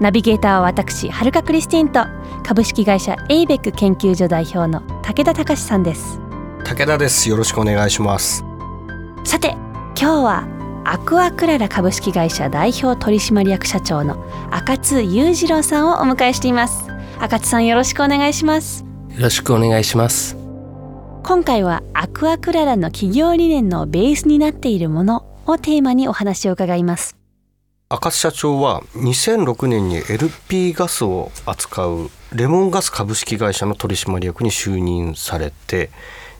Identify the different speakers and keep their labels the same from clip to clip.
Speaker 1: ナビゲーターは私はるかクリスティンと株式会社エイベック研究所代表の武田隆さんです。
Speaker 2: 武田です。よろしくお願いします。
Speaker 1: さて今日はアクアクララ株式会社代表取締役社長の赤津裕次郎さんをお迎えしています。赤津さんよろしくお願いします。
Speaker 3: よろしくお願いします。
Speaker 1: 今回はアクアクララの企業理念のベースになっているものをテーマにお話を伺います
Speaker 2: 赤津社長は2006年に LP ガスを扱うレモンガス株式会社の取締役に就任されて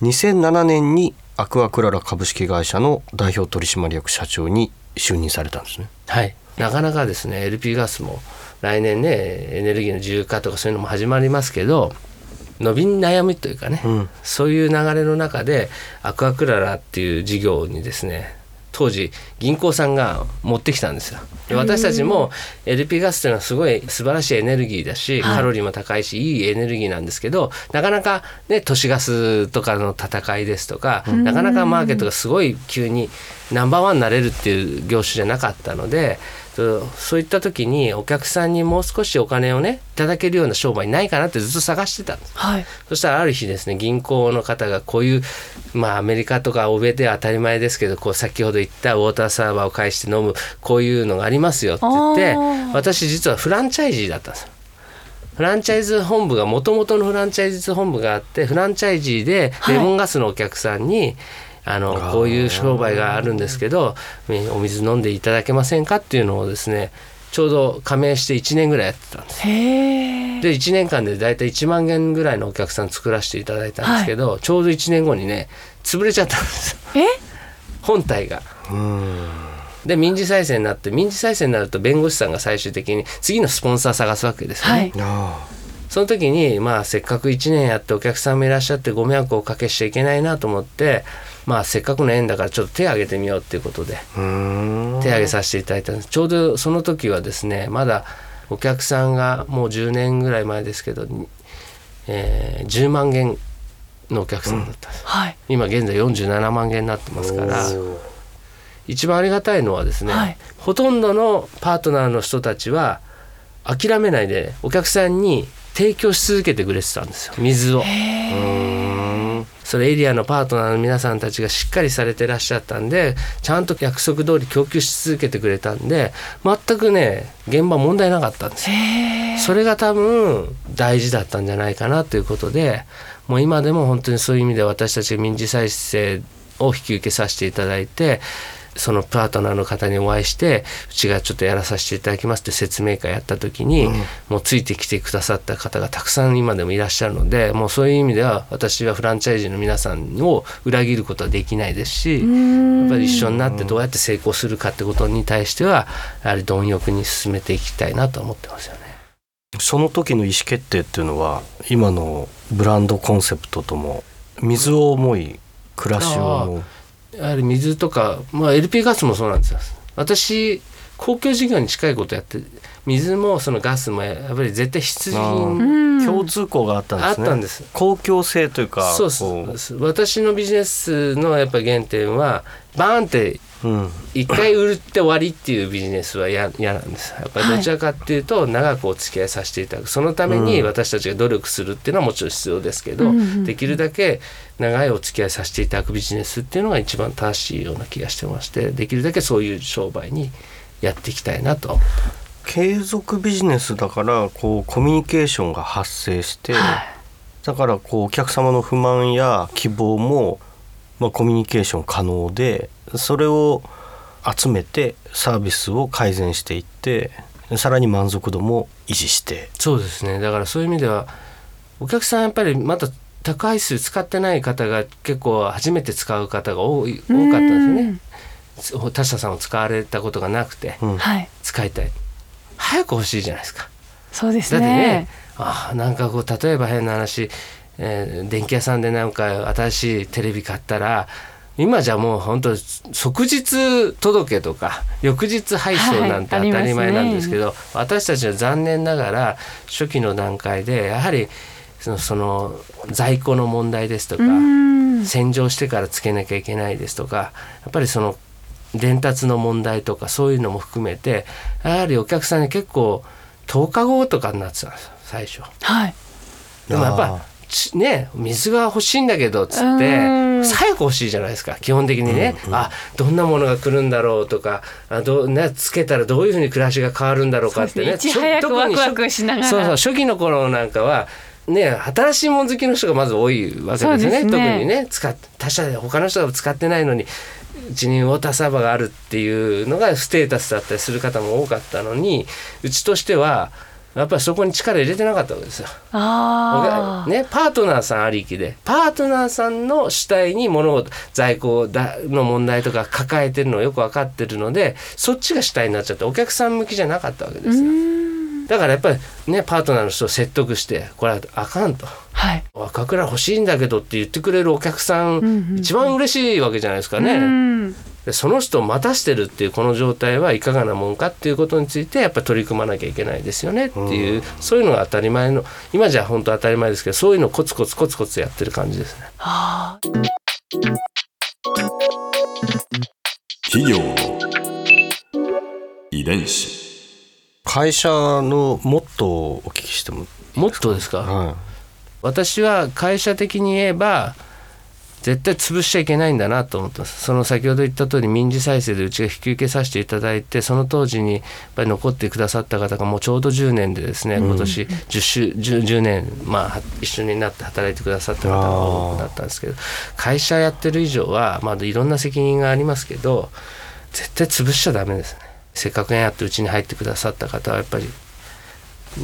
Speaker 2: 2007年にアクアクララ株式会社の代表取締役社長に就任されたんですね。
Speaker 3: はいなかなかですね LP ガスも来年ねエネルギーの自由化とかそういうのも始まりますけど伸び悩みというかね、
Speaker 2: うん
Speaker 3: そういう流れの中でアクアクララっていう事業にですね当時銀行さんが持ってきたんですよ。で私たちも LP ガスっていうのはすごい素晴らしいエネルギーだし、
Speaker 1: はい。
Speaker 3: カロリーも高いしいいエネルギーなんですけどなかなかね都市ガスとかの戦いですとか、なかなかマーケットがすごい急にナンバーワンになれるっていう業種じゃなかったのでそういった時にお客さんにもう少しお金をねいただけるような商売ないかなってずっと探してたんです。
Speaker 1: はい
Speaker 3: そしたらある日ですね銀行の方がこういうまあアメリカとか欧米では当たり前ですけどこう先ほど言ったウォーターサーバーを介して飲むこういうのがありますよって言って私実はフランチャイジーだったんですよ。フランチャイズ本部がもともとのフランチャイズ本部があってフランチャイジーでレモンガスのお客さんに、あのこういう商売があるんですけどえお水飲んでいただけませんかっていうのをですねちょうど加盟して1年ぐらいやってたんです。
Speaker 1: へえ
Speaker 3: で1年間で大体1万件ぐらいのお客さん作らせていただいたんですけど、ちょうど1年後にね潰れちゃったんです本体が。
Speaker 2: うん。
Speaker 3: で民事再生になって民事再生になると弁護士さんが最終的に次のスポンサー探すわけですよね。
Speaker 1: はい。
Speaker 2: あ
Speaker 3: その時にまあせっかく1年やってお客さんもいらっしゃってご迷惑をおかけしちゃいけないなと思ってまあせっかくの縁だからちょっと手を挙げてみようっていうことで手挙げさせていただいたんです。ちょうどその時はですねまだお客さんがもう10年ぐらい前ですけど、えー10万件のお客さんだったんです、
Speaker 1: はい。
Speaker 3: 今現在47万件になってますから一番ありがたいのはですね、
Speaker 1: はい。
Speaker 3: ほとんどのパートナーの人たちは諦めないでお客さんに提供し続けてくれてたんですよ水を。
Speaker 2: うーん
Speaker 3: それエリアのパートナーの皆さんたちがしっかりされてらっしゃったんでちゃんと約束通り供給し続けてくれたんで全くね現場問題なかったんですよ。それが多分大事だったんじゃないかなということでもう今でも本当にそういう意味で私たち民事再生を引き受けさせていただいてそのパートナーの方にお会いしてうちがちょっとやらさせていただきますって説明会やった時に、もうついてきてくださった方がたくさん今でもいらっしゃるのでもうそういう意味では私はフランチャイズの皆さんを裏切ることはできないですしやっぱり一緒になってどうやって成功するかってことに対してはやはり貪欲に進めていきたいなと思ってますよね。
Speaker 2: その時の意思決定っていうのは今のブランドコンセプトとも水を思い暮らしを思う
Speaker 3: やはり水とか、まあ、LP ガスもそうなんですよ。私公共事業に近いことやって水もそのガスもやっぱり絶対必需品
Speaker 1: うん。
Speaker 2: 共通項があったんです。ね
Speaker 3: あったんです
Speaker 2: 公共性というか
Speaker 3: そう
Speaker 2: こ
Speaker 3: です。私のビジネスのやっぱり原点はバーンって
Speaker 2: ううん。
Speaker 3: 一回売って終わりっていうビジネスは嫌嫌なんです。やっぱりどちらかっていうと長くお付き合いさせていただく。そのために
Speaker 2: うん。
Speaker 3: 私たちが努力するっていうのはもちろん必要ですけど、
Speaker 1: うんうん
Speaker 3: できるだけ長いお付き合いさせていただくビジネスっていうのが一番正しいような気がしてましてできるだけそういう商売にやっていきたいなと。
Speaker 2: 継続ビジネスだからこうコミュニケーションが発生して、だからこうお客様の不満や希望も、まあ、コミュニケーション可能でそれを集めてサービスを改善していってさらに満足度も維持して。
Speaker 3: そうですね。だからそういう意味ではお客さんやっぱりまた高い数使ってない方が結構初めて使う方が多い多かったんですよね。他社さんを使われたことがなくて
Speaker 2: うん。
Speaker 1: はい。
Speaker 3: 使いたい。早く欲しいじゃないですか。
Speaker 4: そうです
Speaker 3: だってね
Speaker 4: ね。
Speaker 3: あーなんかこう例えば変な話、えー電気屋さんでなんか新しいテレビ買ったら今じゃもう本当即日届けとか翌日配送なんて
Speaker 4: はい
Speaker 3: 当たり前なんですけ
Speaker 4: あ
Speaker 3: ど、私たちは残念ながら初期の段階でやはりそのその在庫の問題ですとか、
Speaker 4: うん。
Speaker 3: 洗浄してからつけなきゃいけないですとかやっぱりその伝達の問題とかそういうのも含めてやはりお客さんに結構10日後とかになってたんですよ最初。
Speaker 4: はい。
Speaker 3: でもやっ
Speaker 2: あ
Speaker 3: ぱちね水が欲しいんだけどっつっ
Speaker 4: う
Speaker 3: て
Speaker 4: ん。
Speaker 3: 早く欲しいじゃないですか。基本的にね、あどんなものが来るんだろうとかあどう、ね、つけたらどういうふうに暮らしが変わるんだろうかってね。
Speaker 4: ね。いち早くワクワクしながら。
Speaker 3: そうそう。初期の頃なんかはね新しいもの好きの人がまず多いわけですよね。
Speaker 4: ね。
Speaker 3: 特にね。使っ他社で他の人が使ってないのにうちにウォーターサーバーがあるっていうのがステータスだったりする方も多かったのにうちとしてはやっぱりそこに力入れてなかったわけですよ。ね、パートナーさんありきでパートナーさんの主体に物事在庫だの問題とか抱えてるのをよく分かってるのでそっちが主体になっちゃってお客さん向きじゃなかったわけですよ。だからやっぱりねパートナーの人を説得してこれはあかんと。
Speaker 4: はい。
Speaker 3: 赤倉欲しいんだけどって言ってくれるお客さん、
Speaker 4: んうん
Speaker 3: 一番嬉しいわけじゃないですかね。
Speaker 4: うん。
Speaker 3: でその人を待たしてるっていうこの状態はいかがなもんかっていうことについてやっぱり取り組まなきゃいけないですよねっていう、そういうのが当たり前の今じゃ本当当たり前ですけどそういうのをコツコツコツコツやってる感じですね。
Speaker 5: 企業の遺伝子。
Speaker 2: 会社のモットーをお聞きしても
Speaker 3: もっとですか、
Speaker 2: は
Speaker 3: 私は会社的に言えば絶対潰しちゃいけないんだなと思ってます。その先ほど言った通り民事再生でうちが引き受けさせていただいてその当時にやっぱり残ってくださった方がもうちょうど10年でですね今年 10, 週 10, 10年、まあ、は一緒になって働いてくださった方が多くなったんですけど会社やってる以上は、まあ、いろんな責任がありますけど絶対潰しちゃダメですね。せっかくやってうちに入ってくださった方はやっぱり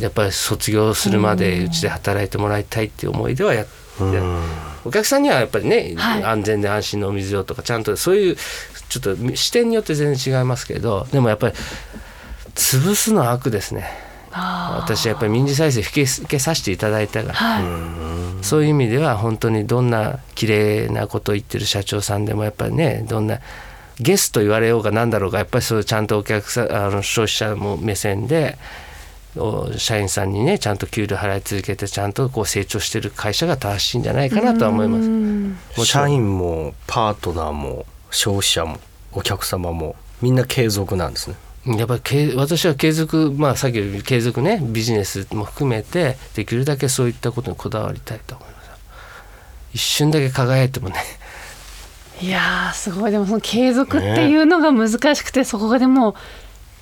Speaker 3: やっぱり卒業するまでうちで働いてもらいたいっていう思いではやってお客さんにはやっぱりね、
Speaker 4: はい。
Speaker 3: 安全で安心のお水をとかちゃんとそういうちょっと視点によって全然違いますけどでもやっぱり潰すのは悪ですね。
Speaker 4: あ
Speaker 3: 私やっぱり民事再生引き受けさせていただいたから、
Speaker 4: はい。
Speaker 3: そういう意味では本当にどんな綺麗なことを言ってる社長さんでもやっぱりねどんなゲスト言われようがなんだろうがやっぱりそうちゃんとお客さんあの消費者も目線でお社員さんにねちゃんと給料払い続けてちゃんとこう成長してる会社が正しいんじゃないかなとは思います。
Speaker 2: 社員もパートナーも消費者もお客様もみんな継続なんですね。
Speaker 3: やっぱり継私は継続まあさっきより継続ねビジネスも含めてできるだけそういったことにこだわりたいと思います。一瞬だけ輝いてもね
Speaker 4: いやーすごいでもその継続っていうのが難しくて、そこがでも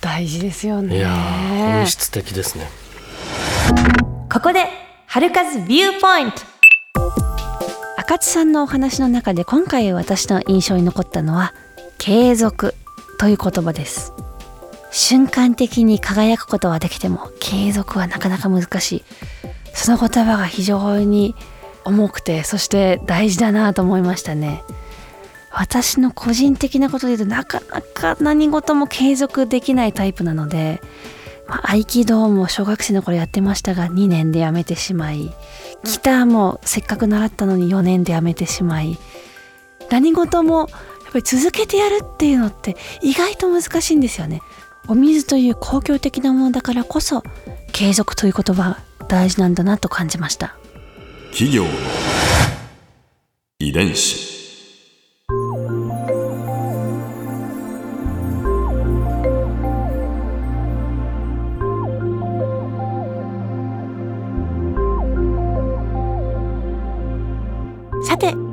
Speaker 4: 大事ですよね。
Speaker 2: いやー本質的ですね。
Speaker 1: ここで春風ビューポイント赤津さんのお話の中で今回私の印象に残ったのは継続という言葉です瞬間的に輝くことはできても継続はなかなか難しいその言葉が非常に重くてそして大事だなと思いましたね私の個人的なことで言うとなかなか何事も継続できないタイプなのでまあ合気道も小学生の頃やってましたが2年でやめてしまいギターもせっかく習ったのに4年でやめてしまい何事もやっぱり続けてやるっていうのって意外と難しいんですよね。お水という公共的なものだからこそ継続という言葉大事なんだなと感じました。
Speaker 5: 企業遺伝子。